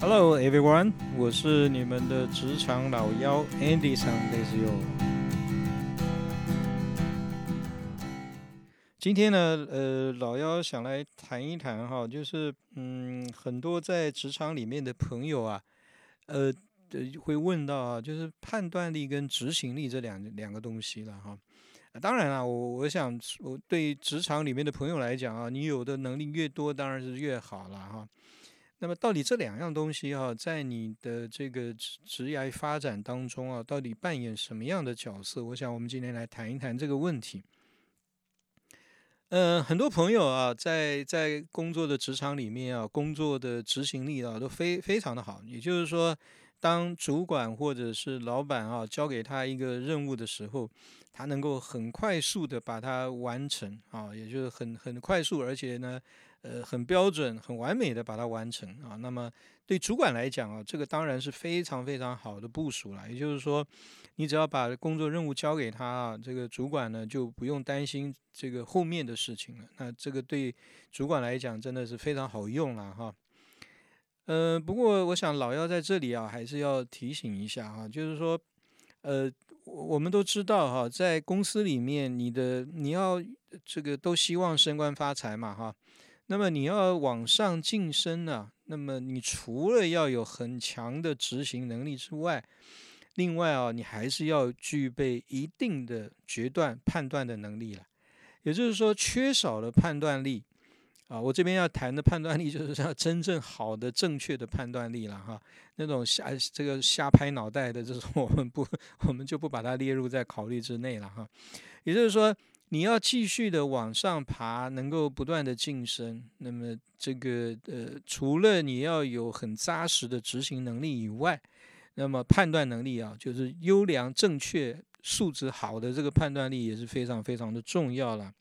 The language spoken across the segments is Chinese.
Hello everyone，我是你们的职场老妖 Andy 桑雷斯哟。今天呢，呃，老妖想来谈一谈哈，就是嗯，很多在职场里面的朋友啊，呃，会问到啊，就是判断力跟执行力这两两个东西了哈。当然了，我我想我对职场里面的朋友来讲啊，你有的能力越多，当然是越好了哈。那么，到底这两样东西哈，在你的这个职职业发展当中啊，到底扮演什么样的角色？我想，我们今天来谈一谈这个问题。嗯，很多朋友啊，在在工作的职场里面啊，工作的执行力啊，都非非常的好。也就是说，当主管或者是老板啊，交给他一个任务的时候，他能够很快速的把它完成啊，也就是很很快速，而且呢。呃，很标准、很完美的把它完成啊。那么对主管来讲啊，这个当然是非常非常好的部署了。也就是说，你只要把工作任务交给他啊，这个主管呢就不用担心这个后面的事情了。那这个对主管来讲真的是非常好用了哈。呃，不过我想老幺在这里啊，还是要提醒一下哈，就是说，呃，我们都知道哈，在公司里面，你的你要这个都希望升官发财嘛哈。那么你要往上晋升呢？那么你除了要有很强的执行能力之外，另外啊，你还是要具备一定的决断判断的能力了。也就是说，缺少了判断力啊，我这边要谈的判断力，就是要真正好的、正确的判断力了哈。那种瞎这个瞎拍脑袋的这种，我们不，我们就不把它列入在考虑之内了哈。也就是说。你要继续的往上爬，能够不断的晋升。那么这个呃，除了你要有很扎实的执行能力以外，那么判断能力啊，就是优良、正确、素质好的这个判断力也是非常非常的重要了。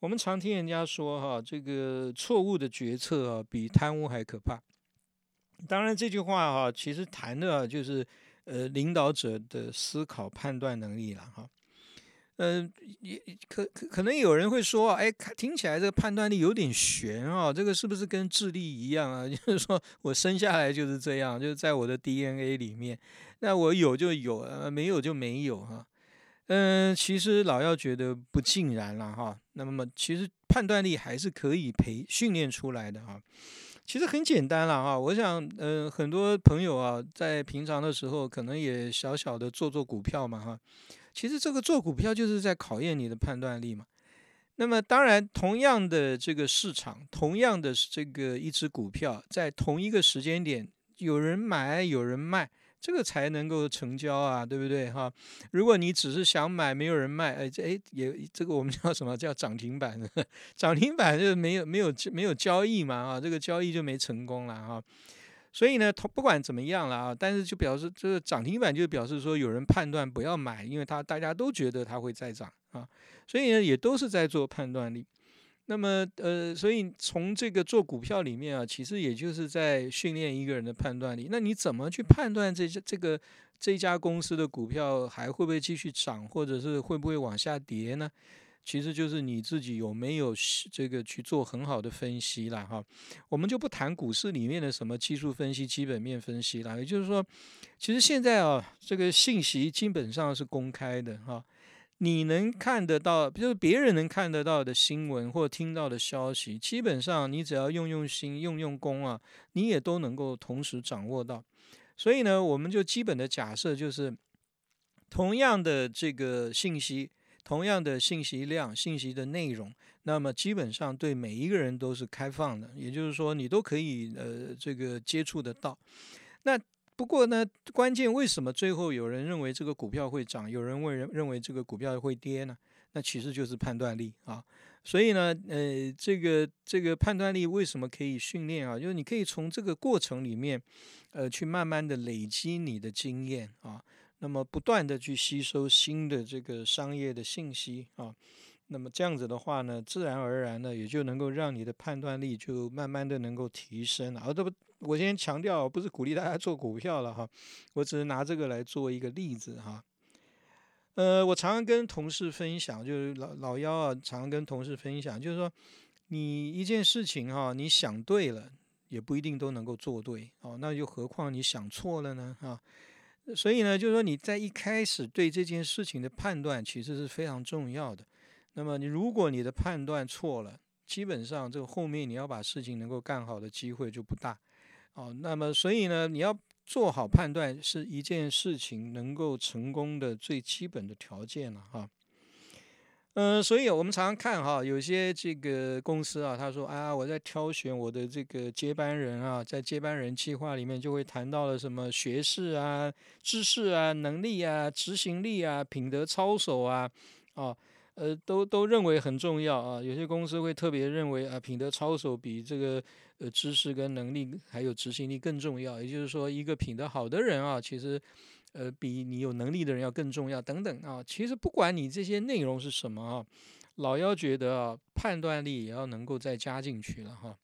我们常听人家说哈，这个错误的决策啊，比贪污还可怕。当然这句话哈，其实谈的就是呃领导者的思考判断能力了哈。嗯，也可可可能有人会说，哎，听起来这个判断力有点悬啊，这个是不是跟智力一样啊？就是说我生下来就是这样，就是在我的 DNA 里面，那我有就有，呃，没有就没有哈。嗯，其实老要觉得不尽然了哈。那么其实判断力还是可以培训练出来的哈。其实很简单了哈。我想，嗯，很多朋友啊，在平常的时候可能也小小的做做股票嘛哈。其实这个做股票就是在考验你的判断力嘛。那么当然，同样的这个市场，同样的这个一只股票，在同一个时间点，有人买有人卖，这个才能够成交啊，对不对哈？如果你只是想买，没有人卖，哎，这哎也这个我们叫什么叫涨停板？涨停板就没有没有没有交易嘛啊，这个交易就没成功了哈。所以呢，不管怎么样了啊，但是就表示这个涨停板就表示说有人判断不要买，因为他大家都觉得它会再涨啊，所以呢也都是在做判断力。那么呃，所以从这个做股票里面啊，其实也就是在训练一个人的判断力。那你怎么去判断这这个这家公司的股票还会不会继续涨，或者是会不会往下跌呢？其实就是你自己有没有这个去做很好的分析了哈，我们就不谈股市里面的什么技术分析、基本面分析了。也就是说，其实现在啊，这个信息基本上是公开的哈，你能看得到，就是别人能看得到的新闻或听到的消息，基本上你只要用用心、用用功啊，你也都能够同时掌握到。所以呢，我们就基本的假设就是，同样的这个信息。同样的信息量、信息的内容，那么基本上对每一个人都是开放的，也就是说你都可以呃这个接触得到。那不过呢，关键为什么最后有人认为这个股票会涨，有人为认认为这个股票会跌呢？那其实就是判断力啊。所以呢，呃，这个这个判断力为什么可以训练啊？就是你可以从这个过程里面，呃，去慢慢的累积你的经验啊。那么不断的去吸收新的这个商业的信息啊，那么这样子的话呢，自然而然呢，也就能够让你的判断力就慢慢的能够提升了。而这不，我先强调，不是鼓励大家做股票了哈，我只是拿这个来做一个例子哈。呃，我常常跟同事分享，就是老老幺啊，常常跟同事分享，就是说，你一件事情哈，你想对了，也不一定都能够做对哦。那又何况你想错了呢？啊，所以呢，就是说你在一开始对这件事情的判断其实是非常重要的。那么你如果你的判断错了，基本上这个后面你要把事情能够干好的机会就不大。哦，那么所以呢，你要做好判断是一件事情能够成功的最基本的条件了哈。嗯，所以我们常常看哈，有些这个公司啊，他说啊，我在挑选我的这个接班人啊，在接班人计划里面就会谈到了什么学识啊、知识啊、能力啊、执行力啊、品德操守啊，啊，呃，都都认为很重要啊。有些公司会特别认为啊，品德操守比这个呃知识跟能力还有执行力更重要。也就是说，一个品德好的人啊，其实。呃，比你有能力的人要更重要，等等啊。其实不管你这些内容是什么啊，老妖觉得啊，判断力也要能够再加进去了哈。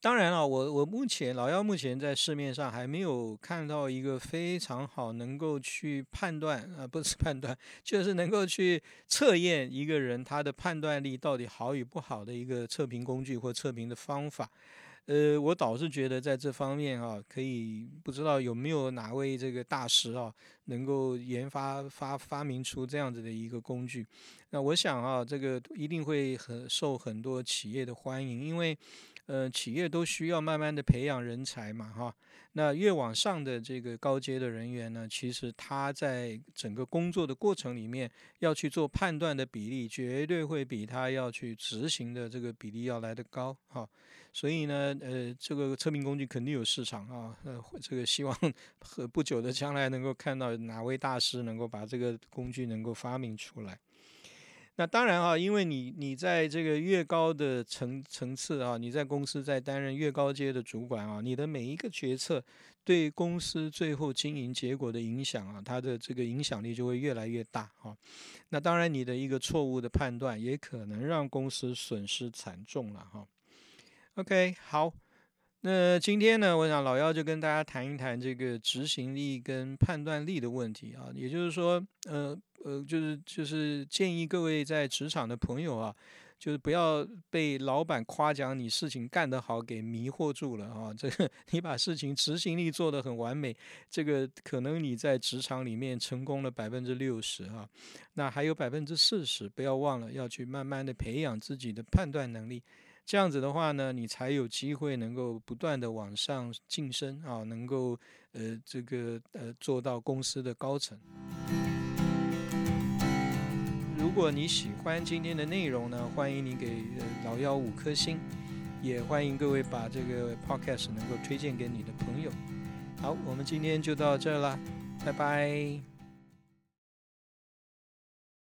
当然了，我我目前老妖目前在市面上还没有看到一个非常好能够去判断啊，不是判断，就是能够去测验一个人他的判断力到底好与不好的一个测评工具或测评的方法。呃，我倒是觉得在这方面啊，可以不知道有没有哪位这个大师啊，能够研发发发明出这样子的一个工具。那我想啊，这个一定会很受很多企业的欢迎，因为呃，企业都需要慢慢的培养人才嘛，哈。那越往上的这个高阶的人员呢，其实他在整个工作的过程里面要去做判断的比例，绝对会比他要去执行的这个比例要来得高，哈。所以呢，呃，这个测评工具肯定有市场啊，呃，这个希望和不久的将来能够看到哪位大师能够把这个工具能够发明出来。那当然啊，因为你你在这个越高的层层次啊，你在公司在担任越高阶的主管啊，你的每一个决策对公司最后经营结果的影响啊，它的这个影响力就会越来越大啊。那当然，你的一个错误的判断也可能让公司损失惨重了哈。OK，好，那今天呢，我想老幺就跟大家谈一谈这个执行力跟判断力的问题啊，也就是说，呃呃，就是就是建议各位在职场的朋友啊，就是不要被老板夸奖你事情干得好给迷惑住了啊，这个你把事情执行力做得很完美，这个可能你在职场里面成功了百分之六十啊，那还有百分之四十，不要忘了要去慢慢的培养自己的判断能力。这样子的话呢，你才有机会能够不断的往上晋升啊，能够呃这个呃做到公司的高层。如果你喜欢今天的内容呢，欢迎你给老幺五颗星，也欢迎各位把这个 podcast 能够推荐给你的朋友。好，我们今天就到这啦，拜拜。